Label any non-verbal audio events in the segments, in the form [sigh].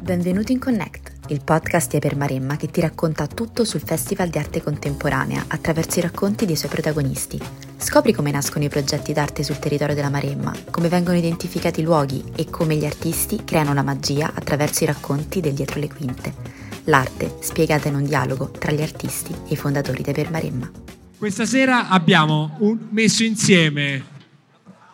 Benvenuto in Connect, il podcast di Eper Maremma che ti racconta tutto sul Festival di Arte Contemporanea attraverso i racconti dei suoi protagonisti. Scopri come nascono i progetti d'arte sul territorio della Maremma, come vengono identificati i luoghi e come gli artisti creano la magia attraverso i racconti del dietro le quinte. L'arte spiegata in un dialogo tra gli artisti e i fondatori di Eper Maremma. Questa sera abbiamo un, messo insieme,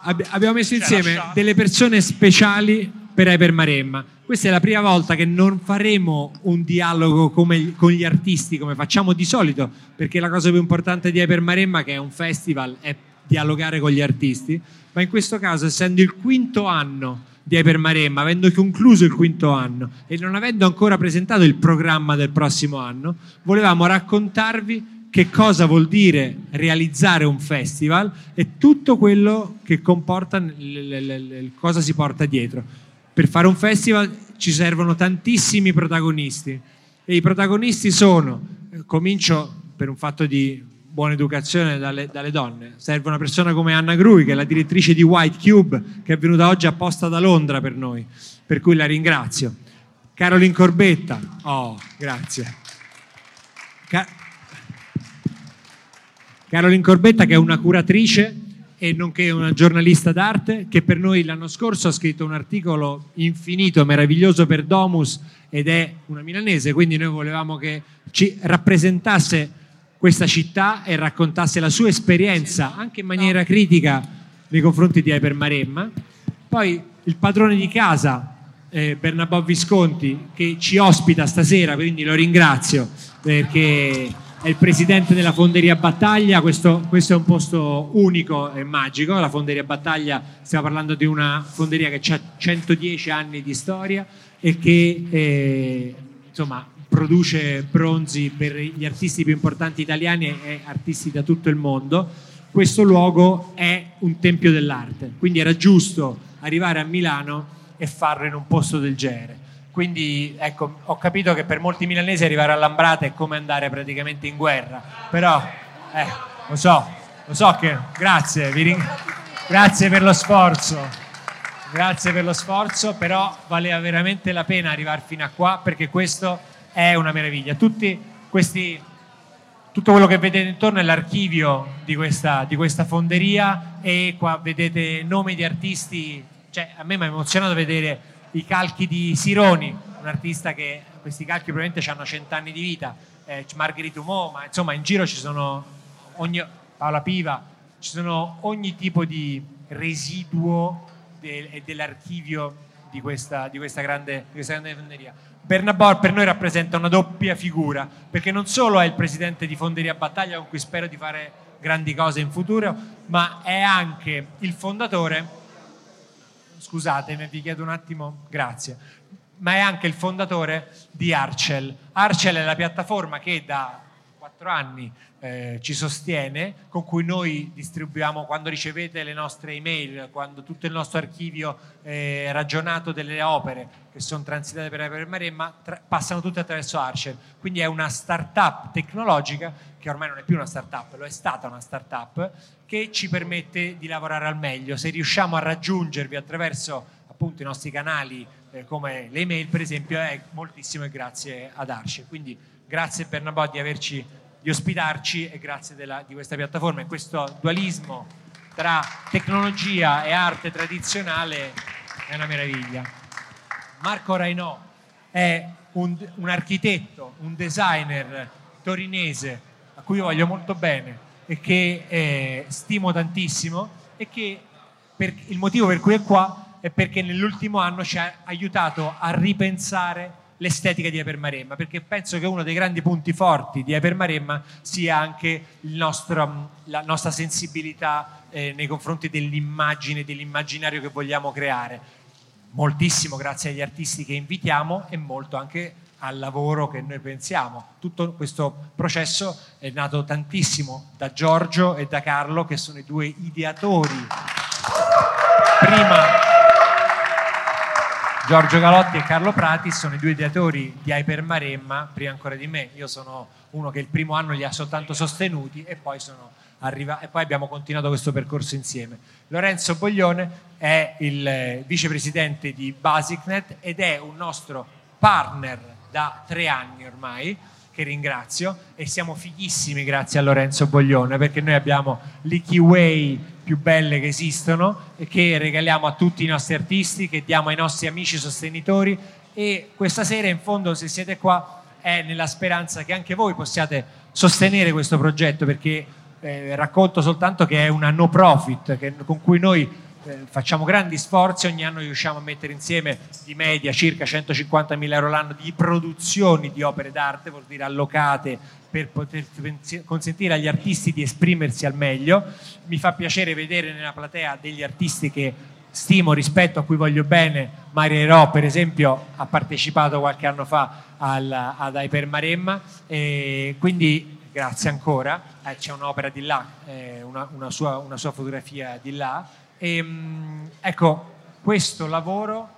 abbiamo messo insieme delle persone speciali per Eper Maremma. Questa è la prima volta che non faremo un dialogo come, con gli artisti come facciamo di solito, perché la cosa più importante di Eper Maremma, che è un festival, è dialogare con gli artisti, ma in questo caso, essendo il quinto anno di Eper Maremma, avendo concluso il quinto anno e non avendo ancora presentato il programma del prossimo anno, volevamo raccontarvi che cosa vuol dire realizzare un festival e tutto quello che comporta, cosa si porta dietro. Per fare un festival ci servono tantissimi protagonisti e i protagonisti sono, comincio per un fatto di buona educazione dalle, dalle, donne. Serve una persona come Anna Grui, che è la direttrice di White Cube, che è venuta oggi apposta da Londra per noi, per cui la ringrazio. Caroline Corbetta, oh, grazie. Caroline Corbetta che è una curatrice e nonché una giornalista d'arte che per noi l'anno scorso ha scritto un articolo infinito, meraviglioso per Domus ed è una milanese, quindi noi volevamo che ci rappresentasse questa città e raccontasse la sua esperienza anche in maniera critica nei confronti di Hyper Maremma. Poi il padrone di casa, eh, Bernabò Visconti, che ci ospita stasera, quindi lo ringrazio perché è il presidente della Fonderia Battaglia, questo, questo, è un posto unico e magico, la Fonderia Battaglia, stiamo parlando di una fonderia che ha 110 anni di storia e che eh, insomma, produce bronzi per gli artisti più importanti italiani e artisti da tutto il mondo. Questo luogo è un tempio dell'arte, quindi era giusto arrivare a Milano e farlo in un posto del genere quindi ecco, ho capito che per molti milanesi arrivare a Lambrata è come andare praticamente in guerra, però eh, lo so, lo so che grazie, ring... grazie per lo sforzo, grazie per lo sforzo, però valeva veramente la pena arrivare fino a qua perché questo è una meraviglia. Questi, tutto quello che vedete intorno è l'archivio di questa, di questa fonderia e qua vedete nomi di artisti, cioè a me mi ha emozionato vedere i calchi di Sironi, un artista che questi calchi probabilmente hanno cent'anni di vita, eh, Margherita Umo, ma insomma in giro ci sono ogni, Paola Piva, ci sono ogni tipo di residuo de, dell'archivio di questa, di questa grande fonderia. Bernabò per noi rappresenta una doppia figura, perché non solo è il presidente di Fonderia Battaglia con cui spero di fare grandi cose in futuro, ma è anche il fondatore scusatemi, vi chiedo un attimo, grazie, ma è anche il fondatore di Arcel. Arcel è la piattaforma che da quattro anni eh, ci sostiene, con cui noi distribuiamo quando ricevete le nostre email, quando tutto il nostro archivio eh, ragionato delle opere che sono transitate per Hyper Maremma tra- passano tutte attraverso Archer. Quindi è una startup tecnologica che ormai non è più una startup, lo è stata una startup che ci permette di lavorare al meglio. Se riusciamo a raggiungervi attraverso appunto i nostri canali eh, come le email per esempio è moltissimo e grazie ad Archer. Quindi grazie Bernabò di averci di ospitarci e grazie della, di questa piattaforma e questo dualismo tra tecnologia e arte tradizionale è una meraviglia. Marco Rainò è un, un architetto, un designer torinese a cui voglio molto bene e che eh, stimo tantissimo e che per, il motivo per cui è qua è perché nell'ultimo anno ci ha aiutato a ripensare l'estetica di Maremma, perché penso che uno dei grandi punti forti di Maremma sia anche nostro, la nostra sensibilità eh, nei confronti dell'immagine, dell'immaginario che vogliamo creare. Moltissimo grazie agli artisti che invitiamo e molto anche al lavoro che noi pensiamo. Tutto questo processo è nato tantissimo da Giorgio e da Carlo, che sono i due ideatori. Prima Giorgio Galotti e Carlo Prati sono i due ideatori di Hyper Maremma, prima ancora di me. Io sono uno che il primo anno li ha soltanto sostenuti e poi, arriva- e poi abbiamo continuato questo percorso insieme. Lorenzo Boglione è il eh, vicepresidente di BasicNet ed è un nostro partner da tre anni ormai che ringrazio e siamo fighissimi grazie a Lorenzo Boglione perché noi abbiamo le keyway più belle che esistono e che regaliamo a tutti i nostri artisti, che diamo ai nostri amici sostenitori. E questa sera in fondo se siete qua è nella speranza che anche voi possiate sostenere questo progetto perché eh, racconto soltanto che è una no profit che, con cui noi eh, facciamo grandi sforzi, ogni anno riusciamo a mettere insieme di media circa 150 mila euro l'anno di produzioni di opere d'arte, vuol dire allocate per poter consentire agli artisti di esprimersi al meglio. Mi fa piacere vedere nella platea degli artisti che stimo, rispetto a cui voglio bene. Maria Ero, per esempio, ha partecipato qualche anno fa al, ad Hyper Maremma, e quindi grazie ancora. Eh, c'è un'opera di là, eh, una, una, sua, una sua fotografia di là e, ehm, ecco, questo lavoro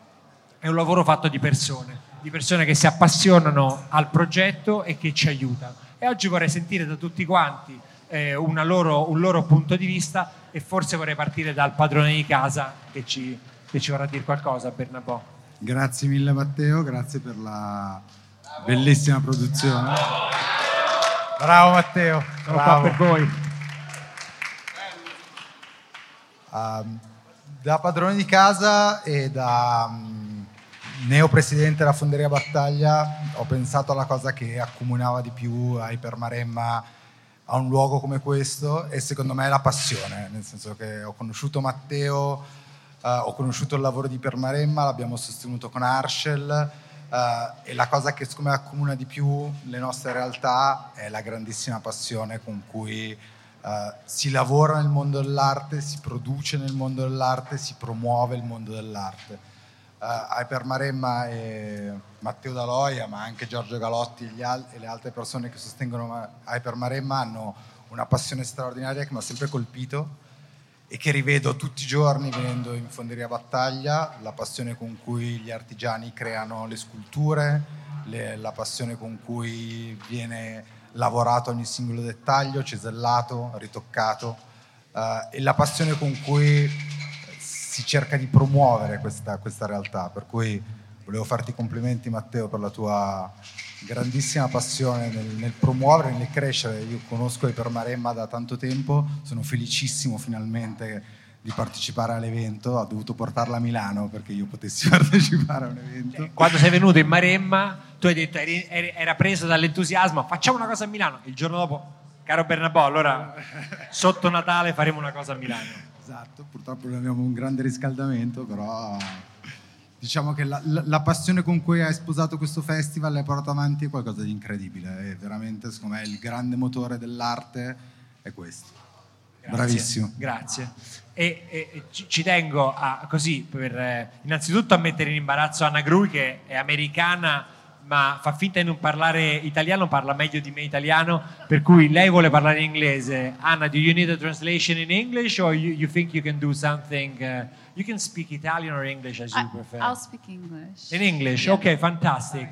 è un lavoro fatto di persone, di persone che si appassionano al progetto e che ci aiutano. E oggi vorrei sentire da tutti quanti eh, loro, un loro punto di vista e forse vorrei partire dal padrone di casa che ci, che ci vorrà dire qualcosa, Bernabò. Grazie mille Matteo, grazie per la bellissima produzione. Bravo Matteo, sono Bravo. qua per voi. Uh, da padrone di casa e da um, neopresidente della Fonderia Battaglia ho pensato alla cosa che accomunava di più Hyper Maremma a un luogo come questo e secondo me è la passione, nel senso che ho conosciuto Matteo, uh, ho conosciuto il lavoro di Permaremma, l'abbiamo sostenuto con Arshel uh, e la cosa che secondo me accomuna di più le nostre realtà è la grandissima passione con cui Uh, si lavora nel mondo dell'arte, si produce nel mondo dell'arte, si promuove il mondo dell'arte. Uh, Hyper Maremma e Matteo Daloia, ma anche Giorgio Galotti e, al- e le altre persone che sostengono Hyper Maremma hanno una passione straordinaria che mi ha sempre colpito e che rivedo tutti i giorni venendo in Fonderia Battaglia, la passione con cui gli artigiani creano le sculture, le, la passione con cui viene lavorato ogni singolo dettaglio, cesellato, ritoccato eh, e la passione con cui si cerca di promuovere questa, questa realtà. Per cui volevo farti i complimenti Matteo per la tua grandissima passione nel, nel promuovere, nel crescere. Io conosco Ipermaremma da tanto tempo, sono felicissimo finalmente di partecipare all'evento, ha dovuto portarla a Milano perché io potessi [laughs] partecipare a un evento. Quando sei venuto in Maremma, tu hai detto, eri, era preso dall'entusiasmo, facciamo una cosa a Milano. Il giorno dopo, caro Bernabò, allora sotto Natale faremo una cosa a Milano. Esatto, purtroppo abbiamo un grande riscaldamento, però diciamo che la, la, la, passione con cui hai sposato questo festival e portato avanti è qualcosa di incredibile. È veramente, secondo me, il grande motore dell'arte è questo. Grazie, Bravissimo. Grazie. E, e ci, tengo a, così, per, eh, innanzitutto a mettere in imbarazzo Anna Grui che è americana ma fa finta di non parlare italiano, parla meglio di me italiano, per cui lei vuole parlare in inglese. Anna, do you need a translation in English or you, you think you can do something? Uh, you can speak Italian or English as you I, prefer. I'll speak English. In English, yeah. okay, fantastic.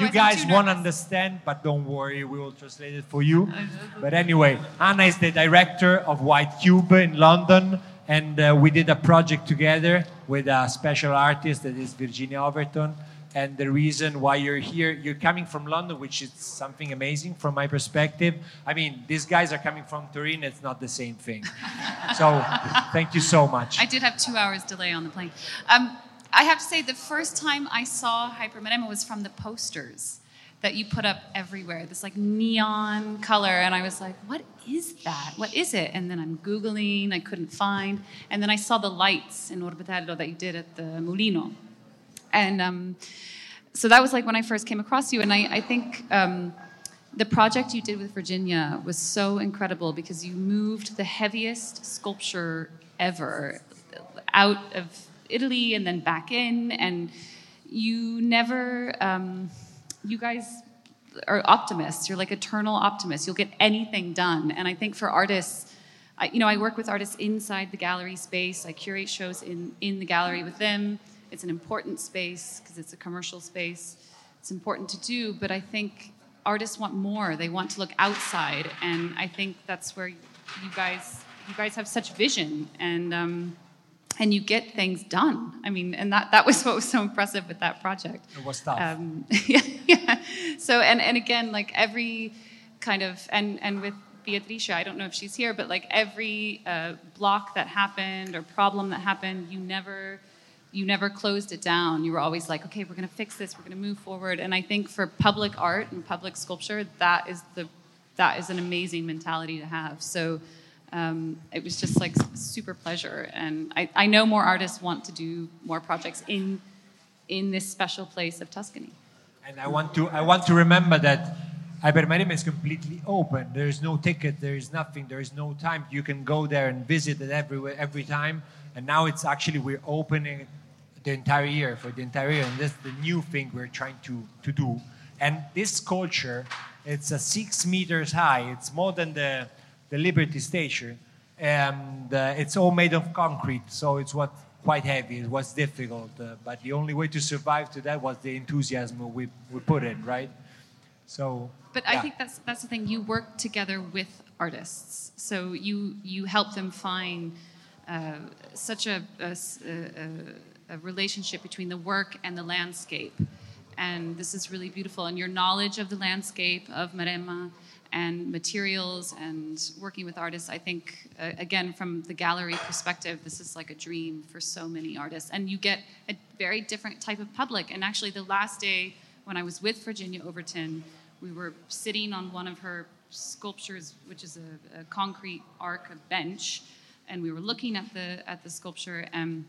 You guys won't understand, but don't worry, we will translate it for you. [laughs] but anyway, Anna is the director of White Cube in London, and uh, we did a project together with a special artist that is Virginia Overton and the reason why you're here. You're coming from London, which is something amazing from my perspective. I mean, these guys are coming from Turin, it's not the same thing. [laughs] so, thank you so much. I did have two hours delay on the plane. Um, I have to say, the first time I saw Hypermenema was from the posters that you put up everywhere, this like neon color. And I was like, what is that? What is it? And then I'm Googling, I couldn't find. And then I saw the lights in Orbitello that you did at the Mulino. And um, so that was like when I first came across you. And I, I think um, the project you did with Virginia was so incredible because you moved the heaviest sculpture ever out of Italy and then back in. And you never, um, you guys are optimists. You're like eternal optimists. You'll get anything done. And I think for artists, I, you know, I work with artists inside the gallery space. I curate shows in, in the gallery with them it's an important space because it's a commercial space. It's important to do, but I think artists want more. They want to look outside, and I think that's where you guys you guys have such vision and. Um, and you get things done. I mean, and that, that was what was so impressive with that project. It was tough. Um, [laughs] yeah, yeah. So, and, and again, like every kind of, and, and with Beatrice, I don't know if she's here, but like every uh, block that happened or problem that happened, you never, you never closed it down. You were always like, okay, we're going to fix this, we're going to move forward. And I think for public art and public sculpture, that is the, that is an amazing mentality to have. So, um, it was just like super pleasure. And I, I know more artists want to do more projects in in this special place of Tuscany. And I want to I want to remember that Ibermarima is completely open. There is no ticket. There is nothing. There is no time. You can go there and visit it everywhere every time. And now it's actually we're opening the entire year for the entire year, and that's the new thing we're trying to to do. And this sculpture, it's a six meters high. It's more than the the Liberty Station, and uh, it's all made of concrete, so it's what quite heavy. It was difficult, uh, but the only way to survive to that was the enthusiasm we, we put in, right? So. But yeah. I think that's that's the thing. You work together with artists, so you you help them find uh, such a, a, a, a relationship between the work and the landscape, and this is really beautiful. And your knowledge of the landscape of Maremma and materials and working with artists. I think, uh, again, from the gallery perspective, this is like a dream for so many artists. And you get a very different type of public. And actually, the last day when I was with Virginia Overton, we were sitting on one of her sculptures, which is a, a concrete arc, a bench, and we were looking at the at the sculpture and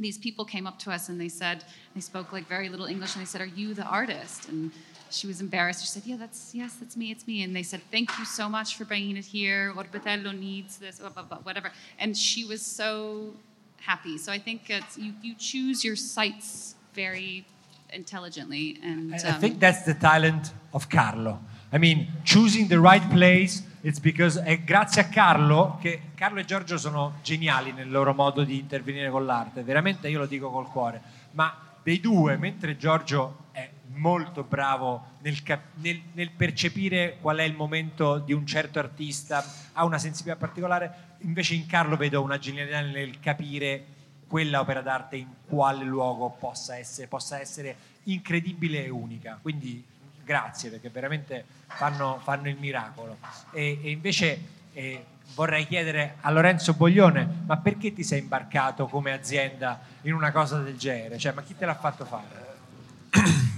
these people came up to us and they said they spoke like very little english and they said are you the artist and she was embarrassed. She said, "Yeah, that's yes, that's me. It's me." And they said, "Thank you so much for bringing it here. Orbitello needs this, whatever." And she was so happy. So I think it's, you you choose your sites very intelligently, and um, I think that's the talent of Carlo. I mean, choosing the right place. It's because è grazie a Carlo che Carlo e Giorgio sono geniali nel loro modo di intervenire con l'arte. Veramente io lo dico col cuore. Ma dei due, mentre Giorgio è molto bravo nel, cap- nel, nel, percepire qual è il momento di un certo artista, ha una sensibilità particolare, invece in Carlo vedo una genialità nel capire quella opera d'arte in quale luogo possa essere, possa essere incredibile e unica. Quindi grazie perché veramente fanno, fanno il miracolo. E, e invece eh, vorrei chiedere a Lorenzo Boglione, ma perché ti sei imbarcato come azienda in una cosa del genere? Cioè, ma chi te l'ha fatto fare?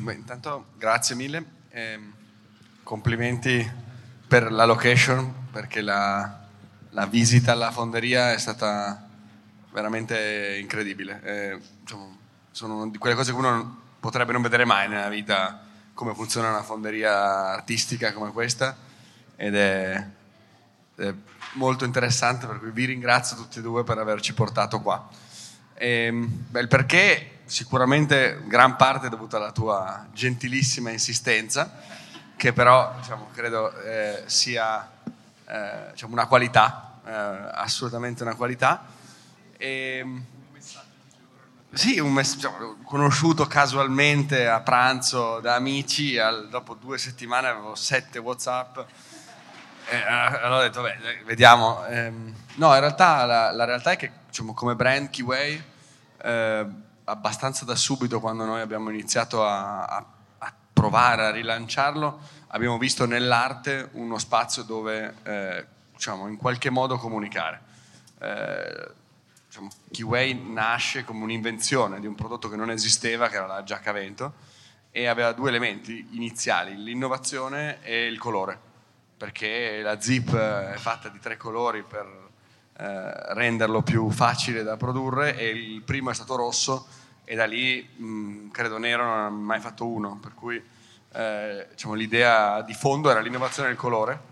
Beh, intanto grazie mille, eh, complimenti per la location perché la, la, visita alla fonderia è stata veramente incredibile. Eh, diciamo, sono di quelle cose che uno potrebbe non vedere mai nella vita, come funziona una fonderia artistica come questa ed è, è molto interessante per cui vi ringrazio tutti e due per averci portato qua. E, ehm, beh, il perché sicuramente gran parte è dovuta alla tua gentilissima insistenza, che però diciamo, credo eh, sia eh, diciamo una qualità, eh, assolutamente una qualità. E, ehm, sì, un mess- conosciuto casualmente a pranzo da amici, al, dopo due settimane avevo sette Whatsapp. E, allora ho detto, beh, vediamo. Ehm, no, in realtà la, la realtà è che diciamo, come brand Keyway eh, abbastanza da subito quando noi abbiamo iniziato a, a, a, provare a rilanciarlo, abbiamo visto nell'arte uno spazio dove eh, diciamo, in qualche modo comunicare. Eh, diciamo, Keyway nasce come un'invenzione di un prodotto che non esisteva, che era la giacca a vento, e aveva due elementi iniziali, l'innovazione e il colore, perché la zip è fatta di tre colori per eh, renderlo più facile da produrre e il primo è stato rosso e da lì mh, credo nero non ha mai fatto uno, per cui eh, diciamo, l'idea di fondo era l'innovazione del colore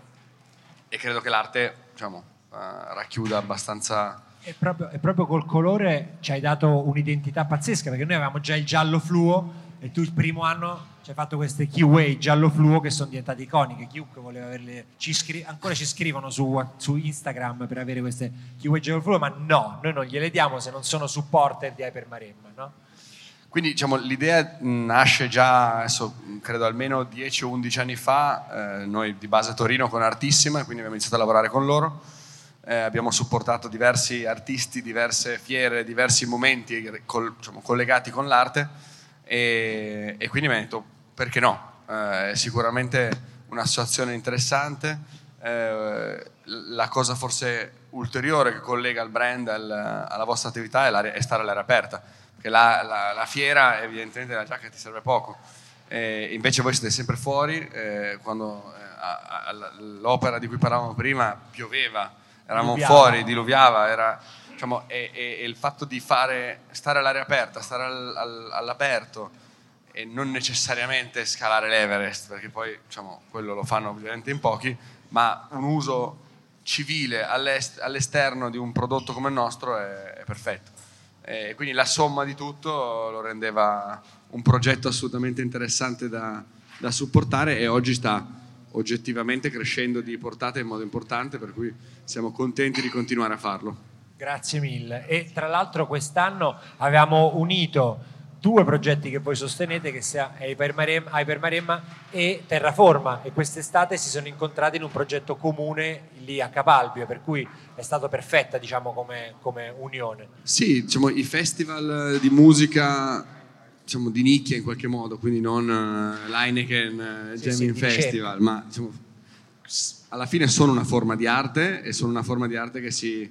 e credo che l'arte diciamo, eh, racchiuda abbastanza... E proprio, e proprio col colore ci hai dato un'identità pazzesca perché noi avevamo già il giallo fluo e tu il primo anno ci hai fatto queste keyway giallo fluo che sono diventate iconiche. Chiunque voleva averle, ci scri- ancora ci scrivono su, su, Instagram per avere queste keyway giallo fluo, ma no, noi non gliele diamo se non sono supporter di Hypermaremma, no? quindi diciamo, l'idea nasce già, adesso, credo almeno 10 o 11 anni fa, eh, noi di base a Torino con Artissima, quindi abbiamo iniziato a lavorare con loro, eh, abbiamo supportato diversi artisti, diverse fiere, diversi momenti col, diciamo, collegati con l'arte e, e, quindi mi ha detto perché no, eh, è sicuramente un'associazione interessante, eh, la cosa forse ulteriore che collega il brand al, alla vostra attività è, è stare all'aria aperta che la, la, la, fiera evidentemente la giacca ti serve poco. Eh, invece voi siete sempre fuori, eh, quando eh, l'opera di cui parlavamo prima pioveva, eravamo diluviava. fuori, diluviava, era, diciamo, e, e, e, il fatto di fare, stare all'aria aperta, stare al, al, all'aperto e non necessariamente scalare l'Everest, perché poi diciamo, quello lo fanno ovviamente in pochi, ma un uso civile all'est, all'esterno di un prodotto come il nostro è, è perfetto. E quindi la somma di tutto lo rendeva un progetto assolutamente interessante da, da supportare e oggi sta oggettivamente crescendo di portata in modo importante, per cui siamo contenti di continuare a farlo. Grazie mille. E tra l'altro quest'anno abbiamo unito due progetti che voi sostenete, che sia Hypermaremma e Terraforma, e quest'estate si sono incontrati in un progetto comune lì a Capalbio, per cui è stata perfetta diciamo, come, come unione. Sì, diciamo, i festival di musica diciamo, di nicchia in qualche modo, quindi non uh, l'Heineken uh, sì, Jamming sì, Festival, ma diciamo, alla fine sono una forma di arte e sono una forma di arte che si,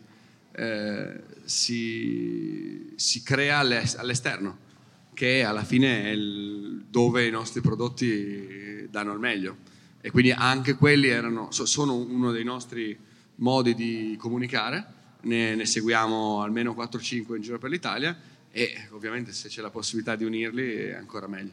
eh, si, si crea all'esterno che alla fine è il, dove i nostri prodotti danno il meglio. E quindi anche quelli erano, sono uno dei nostri modi di comunicare, ne, ne seguiamo almeno 4-5 in giro per l'Italia e ovviamente se c'è la possibilità di unirli è ancora meglio.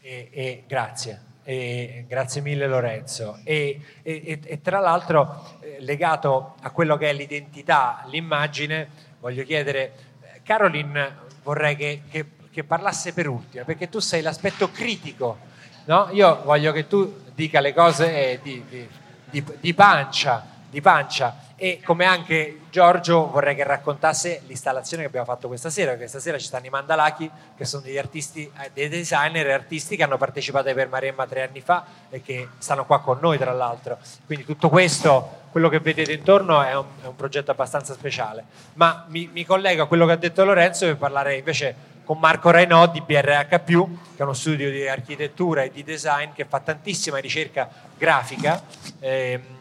E, e grazie, e, grazie mille Lorenzo. E, e tra l'altro eh, legato a quello che è l'identità, l'immagine, voglio chiedere, eh, Caroline vorrei che, che che parlasse per ultima, perché tu sei l'aspetto critico. No? Io voglio che tu dica le cose di, di, di, di, pancia, di pancia e come anche Giorgio vorrei che raccontasse l'installazione che abbiamo fatto questa sera, perché stasera ci stanno i Mandalaki che sono degli artisti, eh, dei designer e artisti che hanno partecipato ai Per Maremma tre anni fa e che stanno qua con noi tra l'altro. Quindi tutto questo, quello che vedete intorno è un, è un progetto abbastanza speciale. Ma mi, mi collego a quello che ha detto Lorenzo per parlare invece con Marco Renaud di BRH, che è uno studio di architettura e di design che fa tantissima ricerca grafica. Eh,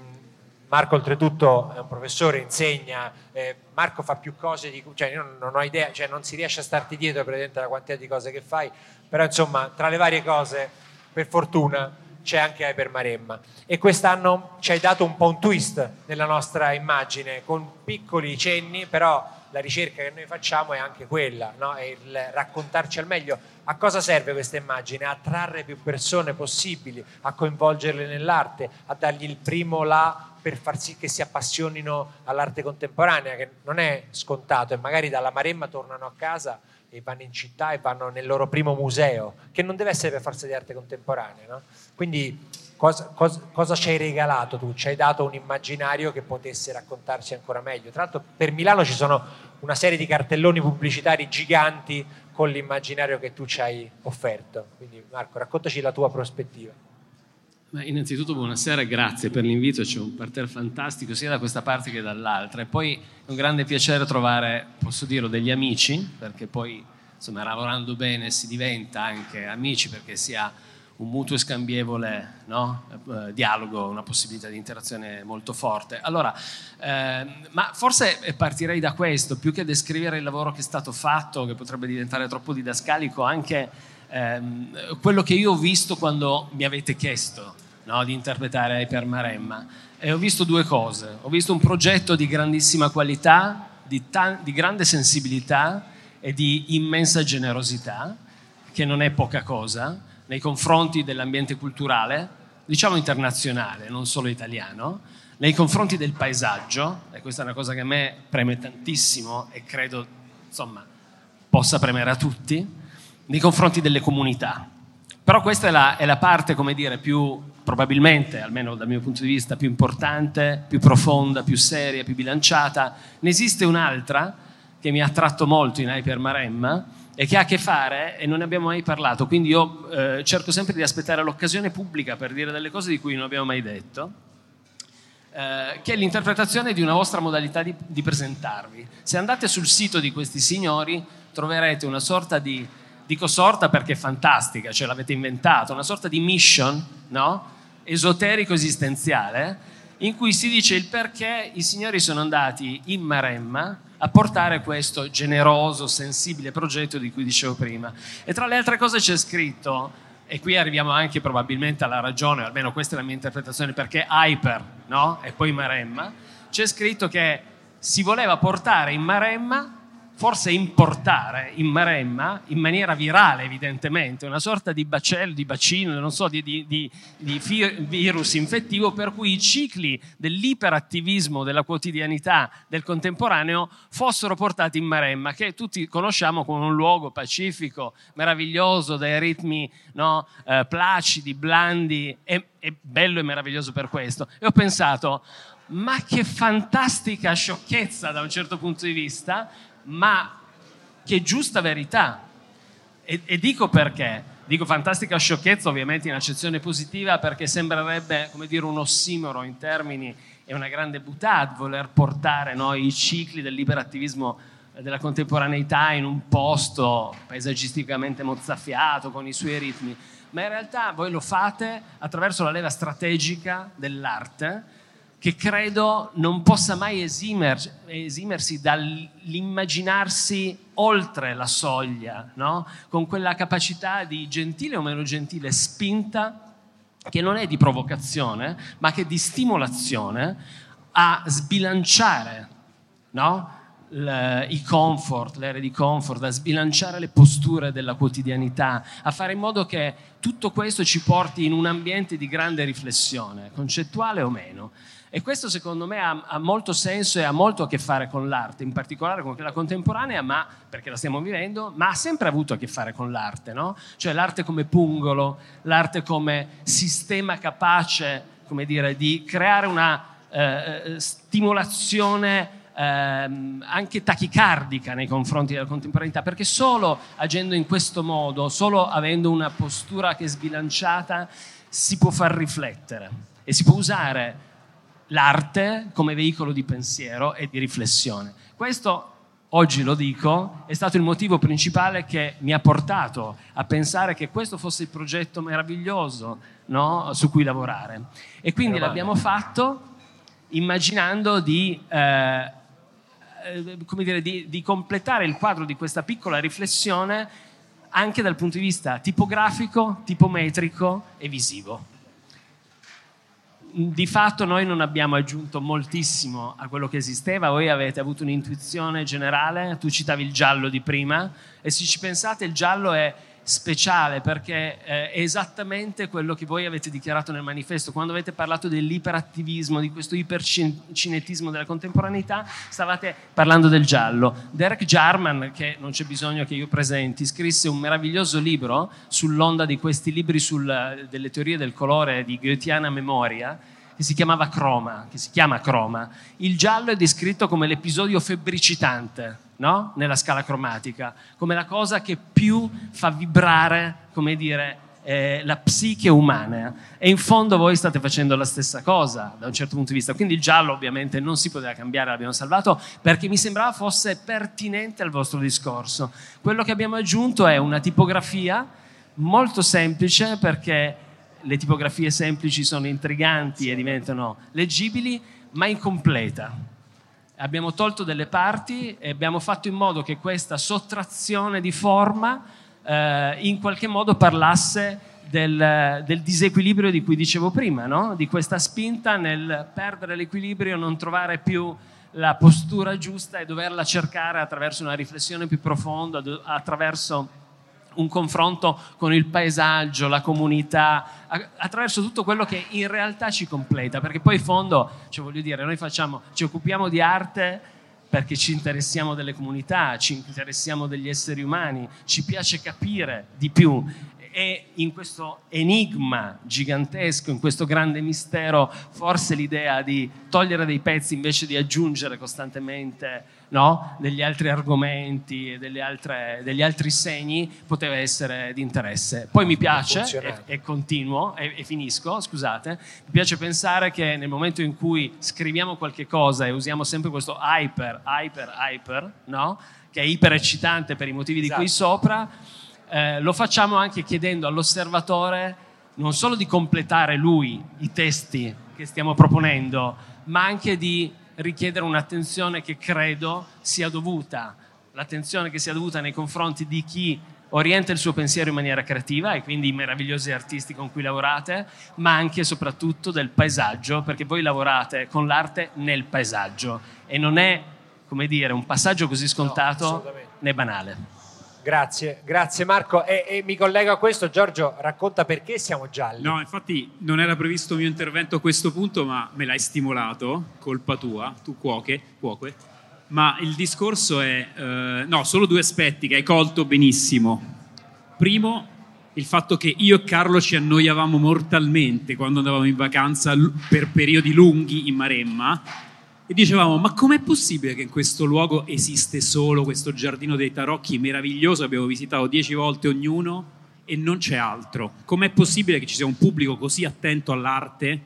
Marco oltretutto è un professore, insegna, eh, Marco fa più cose di cioè io non ho idea, cioè non si riesce a starti dietro per la quantità di cose che fai, però insomma tra le varie cose, per fortuna, c'è anche Hyper Maremma e quest'anno ci hai dato un po' un twist nella nostra immagine con piccoli cenni, però la ricerca che noi facciamo è anche quella, no? è il raccontarci al meglio. A cosa serve questa immagine? A trarre più persone possibili, a coinvolgerle nell'arte, a dargli il primo là per far sì che si appassionino all'arte contemporanea, che non è scontato e magari dalla Maremma tornano a casa e vanno in città e vanno nel loro primo museo, che non deve essere per forza di arte contemporanea. No? Quindi Cosa, cosa, cosa, ci hai regalato tu? Ci hai dato un immaginario che potesse raccontarci ancora meglio. Tra l'altro per Milano ci sono una serie di cartelloni pubblicitari giganti con l'immaginario che tu ci hai offerto. Quindi Marco, raccontaci la tua prospettiva. Beh, innanzitutto buonasera grazie per l'invito, c'è un parterre fantastico sia da questa parte che dall'altra e poi è un grande piacere trovare, posso dirlo, degli amici, perché poi insomma lavorando bene si diventa anche amici perché si ha un mutuo e scambievole no? eh, dialogo, una possibilità di interazione molto forte. Allora, eh, ma forse partirei da questo, più che descrivere il lavoro che è stato fatto, che potrebbe diventare troppo didascalico, anche ehm, quello che io ho visto quando mi avete chiesto no? di interpretare Hyper Maremma. E ho visto due cose. Ho visto un progetto di grandissima qualità, di, ta- di grande sensibilità e di immensa generosità, che non è poca cosa nei confronti dell'ambiente culturale, diciamo internazionale, non solo italiano, nei confronti del paesaggio, e questa è una cosa che a me preme tantissimo e credo insomma, possa premere a tutti, nei confronti delle comunità. Però questa è la, è la parte, come dire, più probabilmente, almeno dal mio punto di vista, più importante, più profonda, più seria, più bilanciata. Ne esiste un'altra che mi ha attratto molto in Hyper Maremma, e che ha a che fare, e non ne abbiamo mai parlato, quindi io eh, cerco sempre di aspettare l'occasione pubblica per dire delle cose di cui non abbiamo mai detto, eh, che è l'interpretazione di una vostra modalità di, di presentarvi. Se andate sul sito di questi signori troverete una sorta di, dico sorta perché è fantastica, cioè l'avete inventata, una sorta di mission, no? esoterico esistenziale, in cui si dice il perché i signori sono andati in Maremma a portare questo generoso, sensibile progetto di cui dicevo prima. E tra le altre cose c'è scritto, e qui arriviamo anche probabilmente alla ragione, almeno questa è la mia interpretazione, perché Hyper no? e poi Maremma, c'è scritto che si voleva portare in Maremma forse importare in Maremma, in maniera virale evidentemente, una sorta di bacello, di bacino, non so, di, di, di, di virus infettivo per cui i cicli dell'iperattivismo della quotidianità del contemporaneo fossero portati in Maremma, che tutti conosciamo come un luogo pacifico, meraviglioso, dai ritmi no, eh, placidi, blandi, e, e bello e meraviglioso per questo. E ho pensato, ma che fantastica sciocchezza da un certo punto di vista, ma che giusta verità. E, e, dico perché. Dico fantastica sciocchezza, ovviamente in accezione positiva, perché sembrerebbe come dire un ossimoro in termini e una grande butad voler portare no, i cicli del liberattivismo della contemporaneità in un posto paesaggisticamente mozzafiato con i suoi ritmi, ma in realtà voi lo fate attraverso la leva strategica dell'arte che credo non possa mai esimersi, esimersi dall'immaginarsi oltre la soglia, no? con quella capacità di gentile o meno gentile spinta che non è di provocazione, ma che è di stimolazione a sbilanciare no? Le, i comfort, le aree di comfort, a sbilanciare le posture della quotidianità, a fare in modo che tutto questo ci porti in un ambiente di grande riflessione, concettuale o meno. E questo secondo me ha, ha, molto senso e ha molto a che fare con l'arte, in particolare con quella contemporanea, ma perché la stiamo vivendo, ma ha sempre avuto a che fare con l'arte, no? Cioè l'arte come pungolo, l'arte come sistema capace, come dire, di creare una eh, eh stimolazione eh, anche tachicardica nei confronti della contemporaneità, perché solo agendo in questo modo, solo avendo una postura che è sbilanciata, si può far riflettere e si può usare l'arte come veicolo di pensiero e di riflessione. Questo, oggi lo dico, è stato il motivo principale che mi ha portato a pensare che questo fosse il progetto meraviglioso no? su cui lavorare. E quindi l'abbiamo fatto immaginando di... Eh, eh, come dire, di, di completare il quadro di questa piccola riflessione anche dal punto di vista tipografico, tipometrico e visivo di fatto noi non abbiamo aggiunto moltissimo a quello che esisteva, voi avete avuto un'intuizione generale, tu citavi il giallo di prima e se ci pensate il giallo è speciale perché eh, è esattamente quello che voi avete dichiarato nel manifesto. Quando avete parlato dell'iperattivismo, di questo ipercinetismo della contemporaneità, stavate parlando del giallo. Derek Jarman, che non c'è bisogno che io presenti, scrisse un meraviglioso libro sull'onda di questi libri sul, delle teorie del colore di Goetheana memoria che si chiamava Croma, che si chiama Croma. Il giallo è descritto come l'episodio febbricitante no? nella scala cromatica, come la cosa che più fa vibrare, come dire, eh, la psiche umana. E in fondo voi state facendo la stessa cosa da un certo punto di vista. Quindi il giallo ovviamente non si poteva cambiare, l'abbiamo salvato perché mi sembrava fosse pertinente al vostro discorso. Quello che abbiamo aggiunto è una tipografia molto semplice perché le tipografie semplici sono intriganti e diventano leggibili, ma incompleta abbiamo tolto delle parti e abbiamo fatto in modo che questa sottrazione di forma eh, in qualche modo parlasse del, del, disequilibrio di cui dicevo prima, no? di questa spinta nel perdere l'equilibrio, non trovare più la postura giusta e doverla cercare attraverso una riflessione più profonda, attraverso un confronto con il paesaggio, la comunità, attraverso tutto quello che in realtà ci completa, perché poi in fondo, cioè voglio dire, noi facciamo, ci occupiamo di arte perché ci interessiamo delle comunità, ci interessiamo degli esseri umani, ci piace capire di più. E in questo enigma gigantesco, in questo grande mistero, forse l'idea di togliere dei pezzi invece di aggiungere costantemente no? degli altri argomenti e altre, degli altri segni poteva essere di interesse. Poi mi piace, e, e, continuo, e, e, finisco, scusate, mi piace pensare che nel momento in cui scriviamo qualche cosa e usiamo sempre questo hyper, hyper, hyper, no? che è iper eccitante per i motivi esatto. di cui esatto. sopra, eh, lo facciamo anche chiedendo all'osservatore non solo di completare lui i testi che stiamo proponendo, ma anche di richiedere un'attenzione che credo sia dovuta, l'attenzione che sia dovuta nei confronti di chi orienta il suo pensiero in maniera creativa e quindi i meravigliosi artisti con cui lavorate, ma anche e soprattutto del paesaggio, perché voi lavorate con l'arte nel paesaggio e non è, come dire, un passaggio così scontato no, né banale. Grazie, grazie Marco. E, e, mi collego a questo, Giorgio, racconta perché siamo gialli. No, infatti non era previsto il mio intervento a questo punto, ma me l'hai stimolato, colpa tua, tu cuoche, cuoque. Ma il discorso è, eh, no, solo due aspetti che hai colto benissimo. Primo, il fatto che io e Carlo ci annoiavamo mortalmente quando andavamo in vacanza per periodi lunghi in Maremma e dicevamo ma com'è possibile che in questo luogo esiste solo questo giardino dei tarocchi meraviglioso, abbiamo visitato dieci volte ognuno e non c'è altro? Com'è possibile che ci sia un pubblico così attento all'arte?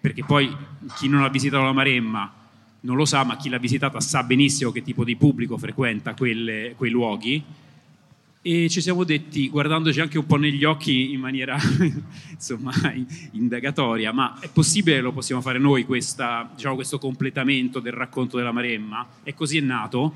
Perché poi chi non ha visitato la Maremma non lo sa, ma chi l'ha visitata sa benissimo che tipo di pubblico frequenta quelle, quei luoghi e ci siamo detti, guardandoci anche un po' negli occhi in maniera [laughs] insomma, indagatoria, ma è possibile, lo possiamo fare noi, questa, diciamo, questo completamento del racconto della Maremma? E così è nato.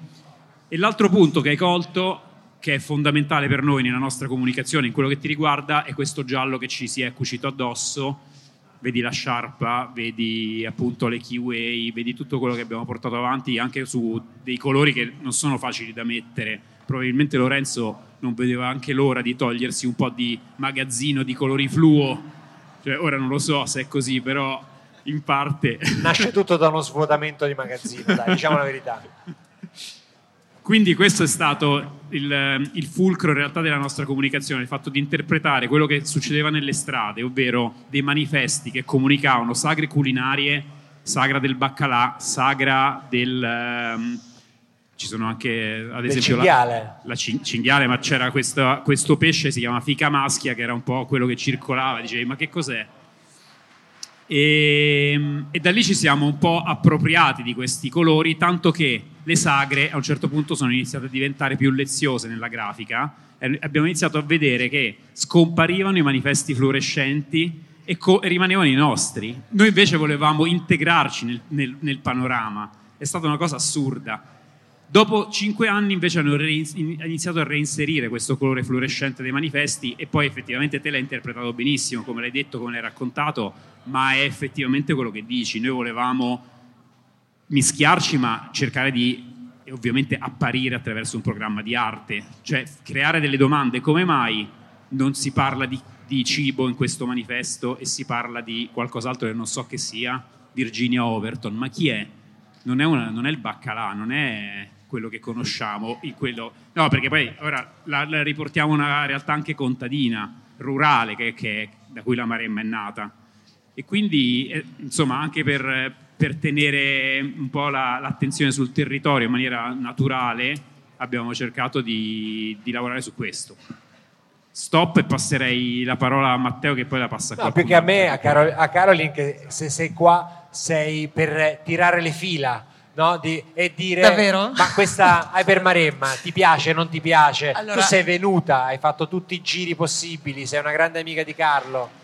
E l'altro punto che hai colto, che è fondamentale per noi nella nostra comunicazione, in quello che ti riguarda, è questo giallo che ci si è cucito addosso. Vedi la sciarpa, vedi appunto le keyway, vedi tutto quello che abbiamo portato avanti anche su dei colori che non sono facili da mettere. Probabilmente Lorenzo non vedeva anche l'ora di togliersi un po' di magazzino di colori fluo. Cioè, ora non lo so se è così, però in parte... [laughs] Nasce tutto da uno svuotamento di magazzino, dai, diciamo la verità. Quindi questo è stato il, il, fulcro in realtà della nostra comunicazione, il fatto di interpretare quello che succedeva nelle strade, ovvero dei manifesti che comunicavano sagre culinarie, sagra del baccalà, sagra del... Um, ci sono anche ad esempio cinghiale. La, la cinghiale, ma c'era questo, questo, pesce si chiama fica maschia che era un po' quello che circolava, dicevi ma che cos'è? E, e, da lì ci siamo un po' appropriati di questi colori, tanto che le sagre a un certo punto sono iniziate a diventare più leziose nella grafica e abbiamo iniziato a vedere che scomparivano i manifesti fluorescenti e, co- e rimanevano i nostri. Noi invece volevamo integrarci nel, nel, nel panorama, è stata una cosa assurda Dopo cinque anni invece hanno iniziato a reinserire questo colore fluorescente dei manifesti e poi effettivamente te l'hai interpretato benissimo, come l'hai detto, come l'hai raccontato, ma è effettivamente quello che dici. Noi volevamo mischiarci, ma cercare di ovviamente apparire attraverso un programma di arte, cioè creare delle domande. Come mai non si parla di, di cibo in questo manifesto e si parla di qualcos'altro che non so che sia? Virginia Overton, ma chi è? Non è, una, non è il baccalà, non è quello che conosciamo, quello... no perché poi ora la, la, riportiamo una realtà anche contadina, rurale, che, che, da cui la Maremma è nata. E quindi, eh, insomma, anche per, per, tenere un po' la, l'attenzione sul territorio in maniera naturale, abbiamo cercato di, di lavorare su questo. Stop e passerei la parola a Matteo che poi la passa a no, più che a me, a, Carol, a Caroline, che se sei qua sei per tirare le fila no? Di, e dire Davvero? ma questa Maremma? Ti piace non ti piace? Allora, tu sei venuta hai fatto tutti i giri possibili sei una grande amica di Carlo.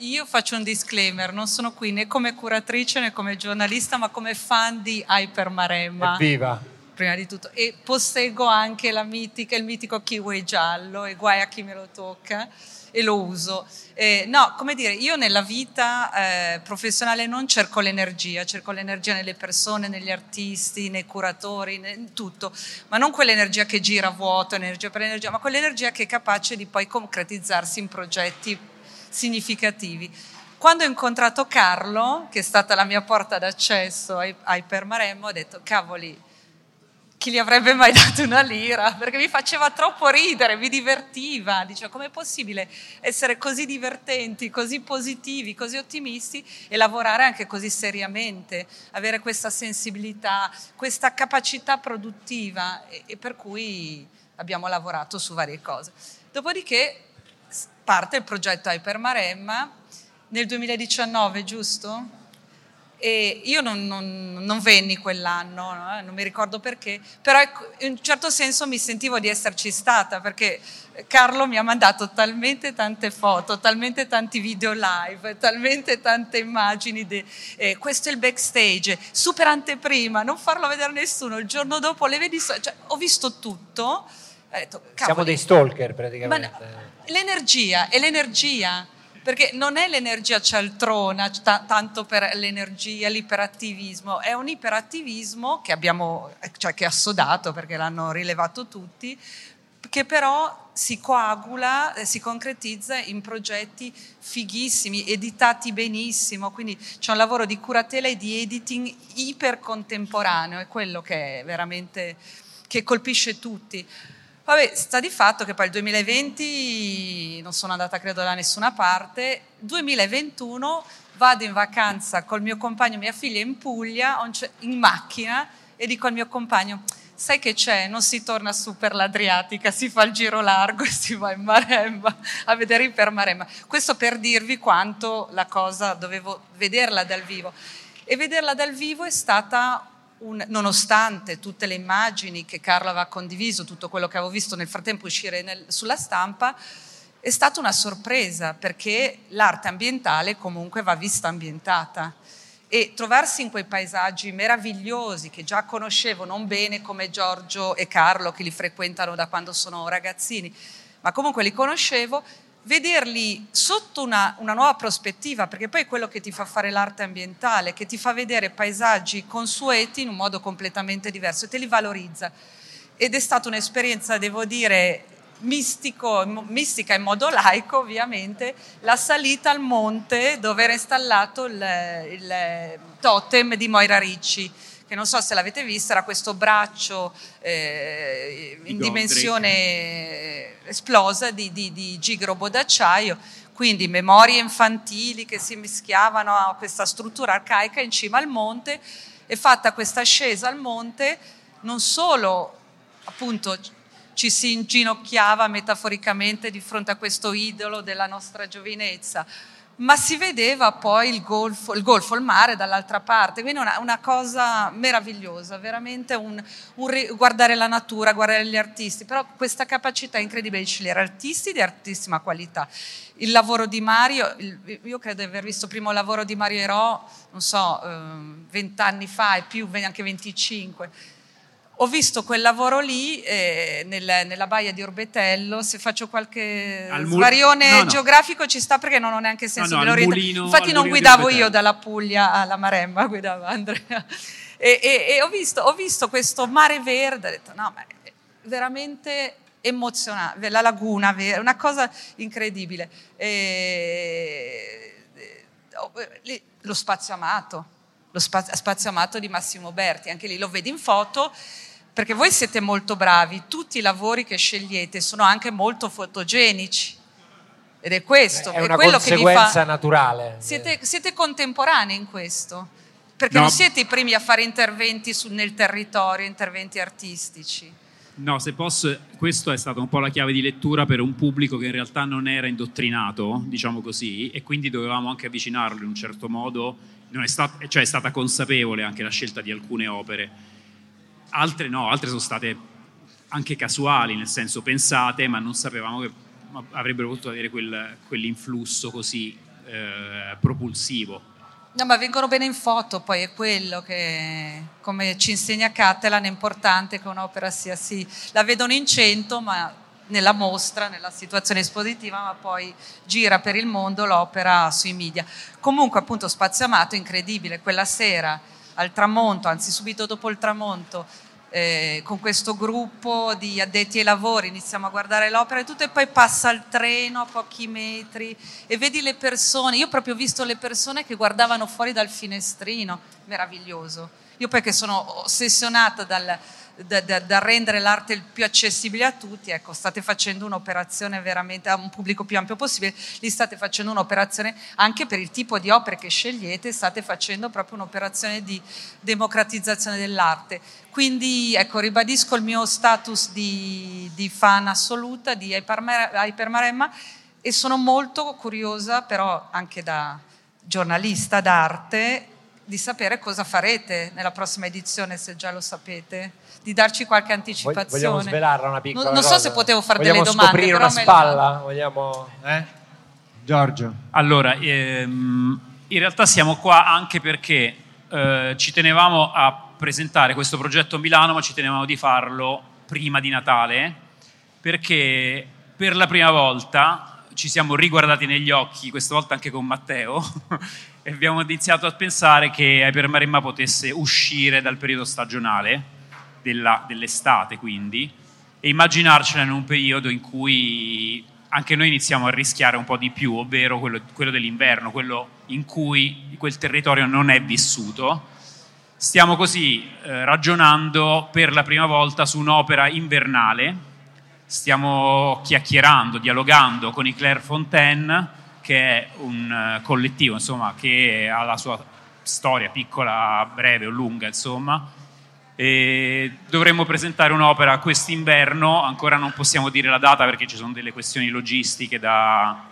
Io faccio un disclaimer non sono qui né come curatrice né come giornalista ma come fan di Maremma. Viva prima di tutto. E posseggo anche la mitica, il mitico kiwi giallo e guai a chi me lo tocca e lo uso. Eh, no, come dire, io nella vita eh, professionale non cerco l'energia, cerco l'energia nelle persone, negli artisti, nei curatori, in tutto, ma non quell'energia che gira vuoto, energia per energia, ma quell'energia che è capace di poi concretizzarsi in progetti significativi. Quando ho incontrato Carlo, che è stata la mia porta d'accesso ai, ai Permaremmo, ho detto, cavoli, chi gli avrebbe mai dato una lira? Perché mi faceva troppo ridere, mi divertiva. Dicevo, com'è possibile essere così divertenti, così positivi, così ottimisti e lavorare anche così seriamente, avere questa sensibilità, questa capacità produttiva e, e per cui abbiamo lavorato su varie cose. Dopodiché parte il progetto Hypermaremma nel 2019, giusto? E io non, non, non venni quell'anno, no? non mi ricordo perché, però ecco, in un certo senso mi sentivo di esserci stata perché Carlo mi ha mandato talmente tante foto, talmente tanti video live, talmente tante immagini. De, eh, questo è il backstage, super anteprima, non farlo vedere a nessuno. Il giorno dopo le vedi, cioè, ho visto tutto. Detto, Siamo dei stalker praticamente. L'energia, è l'energia perché non è l'energia cialtrona, t- tanto per l'energia, l'iperattivismo, è un iperattivismo che abbiamo, cioè che è assodato perché l'hanno rilevato tutti, che però si coagula, si concretizza in progetti fighissimi, editati benissimo, quindi c'è un lavoro di curatela e di editing ipercontemporaneo, è quello che è veramente, che colpisce tutti. Vabbè, sta di fatto che poi il 2020 non sono andata credo da nessuna parte, 2021 vado in vacanza col mio compagno e mia figlia in Puglia, in macchina, e dico al mio compagno, sai che c'è? Non si torna su per l'Adriatica, si fa il giro largo e si va in Maremma a vedere Iper Maremma. Questo per dirvi quanto la cosa dovevo vederla dal vivo. E vederla dal vivo è stata un, nonostante tutte le immagini che Carlo aveva condiviso, tutto quello che avevo visto nel frattempo uscire nel, sulla stampa, è stata una sorpresa perché l'arte ambientale comunque va vista ambientata. E trovarsi in quei paesaggi meravigliosi che già conoscevo non bene come Giorgio e Carlo che li frequentano da quando sono ragazzini, ma comunque li conoscevo vederli sotto una, una, nuova prospettiva, perché poi è quello che ti fa fare l'arte ambientale, che ti fa vedere paesaggi consueti in un modo completamente diverso e te li valorizza. Ed è stata un'esperienza, devo dire, mistico, mistica in modo laico, ovviamente, la salita al monte dove era installato il, il totem di Moira Ricci che non so se l'avete visto, era questo braccio eh, in dimensione esplosa di, di, di gigrobo d'acciaio, quindi memorie infantili che si mischiavano a questa struttura arcaica in cima al monte. E fatta questa ascesa al monte non solo appunto ci si inginocchiava metaforicamente di fronte a questo idolo della nostra giovinezza, ma si vedeva poi il golfo, il, golfo, il mare dall'altra parte, quindi una, una cosa meravigliosa, veramente un, un, guardare la natura, guardare gli artisti, però questa capacità incredibile di scegliere artisti di altissima qualità. Il lavoro di Mario, il, io credo di aver visto il primo lavoro di Mario Ero, non so, ehm, vent'anni fa e più, anche 25 ho visto quel lavoro lì eh, nel, nella baia di Orbetello, se faccio qualche mul- svarione no, no. geografico ci sta perché non ho neanche senso no, di mulino, Infatti non guidavo io dalla Puglia alla Maremma, [laughs] guidava Andrea. E, e, e ho, visto, ho, visto, questo mare verde, ho detto no, ma è veramente emozionante, la laguna, una cosa incredibile. E, lo spazio amato, lo spazio amato di Massimo Berti, anche lì lo vedi in foto perché voi siete molto bravi, tutti i lavori che scegliete sono anche molto fotogenici. Ed è questo, è, è quello che vi fa... naturale. Siete, siete, contemporanei in questo, perché no. non siete i primi a fare interventi su, nel territorio, interventi artistici. No, se posso, questo è stata un po' la chiave di lettura per un pubblico che in realtà non era indottrinato, diciamo così, e quindi dovevamo anche avvicinarlo in un certo modo, è stat- cioè è stata consapevole anche la scelta di alcune opere altre no, altre sono state anche casuali, nel senso pensate, ma non sapevamo che avrebbero potuto avere quel, quell'influsso così eh, propulsivo. No, ma vengono bene in foto, poi è quello che, come ci insegna Catalan, è importante che un'opera sia sì, la vedono in cento, ma nella mostra, nella situazione espositiva, ma poi gira per il mondo l'opera sui media. Comunque, appunto, Spazio Amato, incredibile, quella sera al tramonto, anzi subito dopo il tramonto, eh, con questo gruppo di addetti ai lavori, iniziamo a guardare l'opera e tutto e poi passa il treno a pochi metri e vedi le persone, io proprio ho visto le persone che guardavano fuori dal finestrino, meraviglioso. Io poi che sono ossessionata dal, da, da, da, rendere l'arte più accessibile a tutti, ecco, state facendo un'operazione veramente a un pubblico più ampio possibile, lì state facendo un'operazione anche per il tipo di opere che scegliete, state facendo proprio un'operazione di democratizzazione dell'arte. Quindi ecco, ribadisco il mio status di, di fan assoluta di Hypermaremma e sono molto curiosa, però anche da giornalista d'arte, di sapere cosa farete nella prossima edizione, se già lo sapete, di darci qualche anticipazione. Vogliamo svelarla una piccola Non, non so se potevo fare Vogliamo delle domande. scoprire una spalla? Vogliamo... Eh? Giorgio. Allora, ehm, in realtà siamo qua anche perché eh, ci tenevamo a presentare questo progetto a Milano, ma ci tenevamo di farlo prima di Natale, perché per la prima volta ci siamo riguardati negli occhi, questa volta anche con Matteo, [laughs] e abbiamo iniziato a pensare che Hyper Maremma potesse uscire dal periodo stagionale, della, dell'estate quindi, e immaginarcela in un periodo in cui anche noi iniziamo a rischiare un po' di più, ovvero quello, quello dell'inverno, quello in cui quel territorio non è vissuto. Stiamo così eh, ragionando per la prima volta su un'opera invernale, stiamo chiacchierando, dialogando con i Claire Fontaine, che è un uh, collettivo insomma, che ha la sua storia piccola, breve o lunga, insomma, e dovremmo presentare un'opera quest'inverno, ancora non possiamo dire la data perché ci sono delle questioni logistiche da,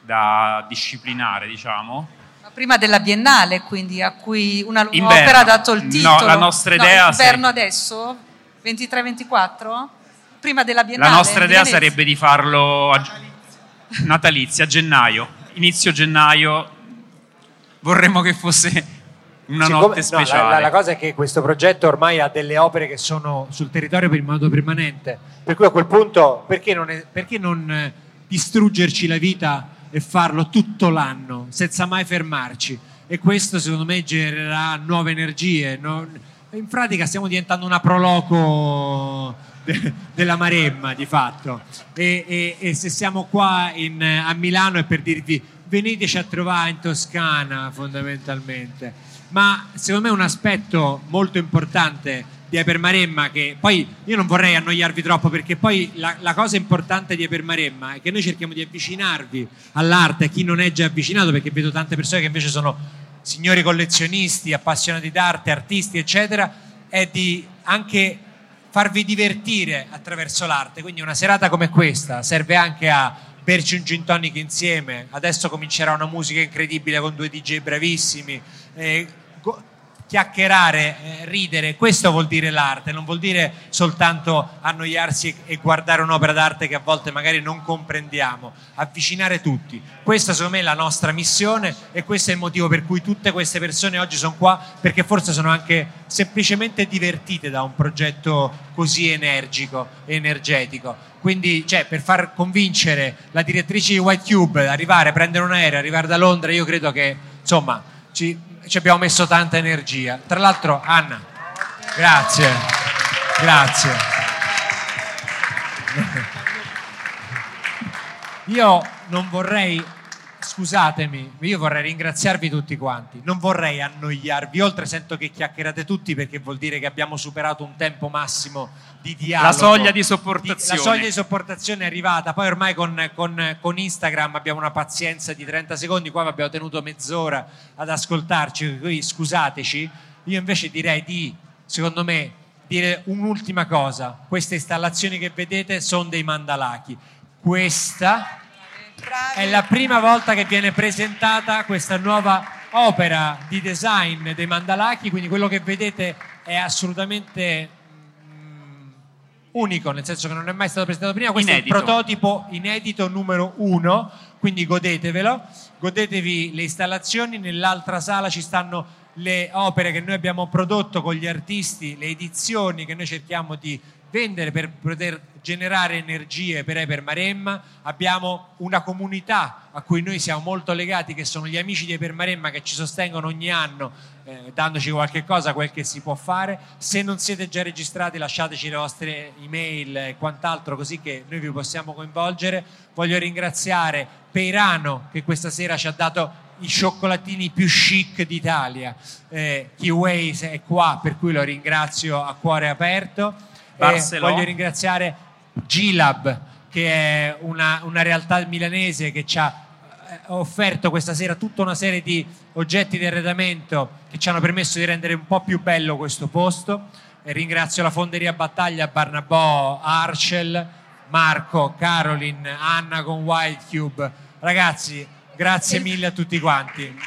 da disciplinare, diciamo. Prima della Biennale, quindi a cui una, un'opera ha dato il titolo. No, la nostra idea... No, inverno sei... adesso? 23-24? Prima della Biennale? La nostra idea sarebbe di farlo a natalizia, a gennaio, inizio gennaio. Vorremmo che fosse una Siccome, notte speciale. No, la, la, cosa è che questo progetto ormai ha delle opere che sono sul territorio per il modo permanente, per cui a quel punto perché non, è, perché non eh, distruggerci la vita e farlo tutto l'anno senza mai fermarci? E questo secondo me genererà nuove energie. No? In pratica stiamo diventando una proloco de, della Maremma di fatto e, e, e se siamo qua in, a Milano è per dirvi veniteci a trovare in Toscana fondamentalmente ma secondo me un aspetto molto importante di Epermaremma che poi io non vorrei annoiarvi troppo perché poi la, la, cosa importante di Epermaremma è che noi cerchiamo di avvicinarvi all'arte a chi non è già avvicinato perché vedo tante persone che invece sono signori collezionisti, appassionati d'arte, artisti eccetera è di anche farvi divertire attraverso l'arte. Quindi una serata come questa serve anche a berci un gin tonic insieme. Adesso comincerà una musica incredibile con due DJ bravissimi eh, chiacchierare, eh, ridere, questo vuol dire l'arte, non vuol dire soltanto annoiarsi e guardare un'opera d'arte che a volte magari non comprendiamo, avvicinare tutti. Questa secondo me è la nostra missione e questo è il motivo per cui tutte queste persone oggi sono qua, perché forse sono anche semplicemente divertite da un progetto così energico e energetico. Quindi, cioè, per far convincere la direttrice di White Cube arrivare, prendere un aereo, arrivare da Londra, io credo che, insomma, ci, ci abbiamo messo tanta energia. Tra l'altro, Anna, grazie, grazie. Io non vorrei scusatemi, io vorrei ringraziarvi tutti quanti, non vorrei annoiarvi, oltre sento che chiacchierate tutti perché vuol dire che abbiamo superato un tempo massimo di dialogo. La soglia di sopportazione. Di, la soglia di sopportazione è arrivata, poi ormai con, con, con, Instagram abbiamo una pazienza di 30 secondi, qua abbiamo tenuto mezz'ora ad ascoltarci, quindi scusateci, io invece direi di, secondo me, dire un'ultima cosa, queste installazioni che vedete sono dei mandalachi, questa è la prima volta che viene presentata questa nuova opera di design dei mandalaki, quindi quello che vedete è assolutamente mm, unico, nel senso che non è mai stato presentato prima. Questo inedito. è il prototipo inedito numero uno, quindi godetevelo, godetevi le installazioni. Nell'altra sala ci stanno le opere che noi abbiamo prodotto con gli artisti, le edizioni che noi cerchiamo di vendere per poter generare energie per Eper Maremma, abbiamo una comunità a cui noi siamo molto legati che sono gli amici di Eper Maremma che ci sostengono ogni anno eh, dandoci qualche cosa, quel che si può fare. Se non siete già registrati lasciateci le vostre email e quant'altro così che noi vi possiamo coinvolgere. Voglio ringraziare Peirano che questa sera ci ha dato i cioccolatini più chic d'Italia. Eh, Kiway è qua, per cui lo ringrazio a cuore aperto Barcellona. voglio ringraziare Gilab, che è una, una realtà milanese che ci ha eh, offerto questa sera tutta una serie di oggetti di arredamento che ci hanno permesso di rendere un po' più bello questo posto. E ringrazio la Fonderia Battaglia, Barnabò, Arcel, Marco, Caroline, Anna con Wild Cube. Ragazzi, grazie mille a tutti quanti.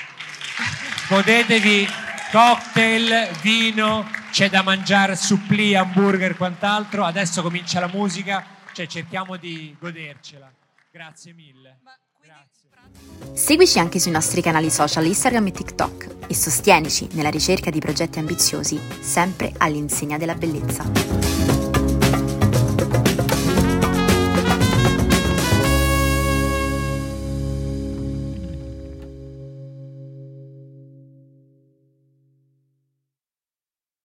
Godetevi cocktail, vino, c'è da mangiare supplì, hamburger, quant'altro. Adesso comincia la musica, cioè cerchiamo di godercela. Grazie mille. Grazie. Seguici anche sui nostri canali social Instagram e TikTok e sostienici nella ricerca di progetti ambiziosi, sempre all'insegna della bellezza.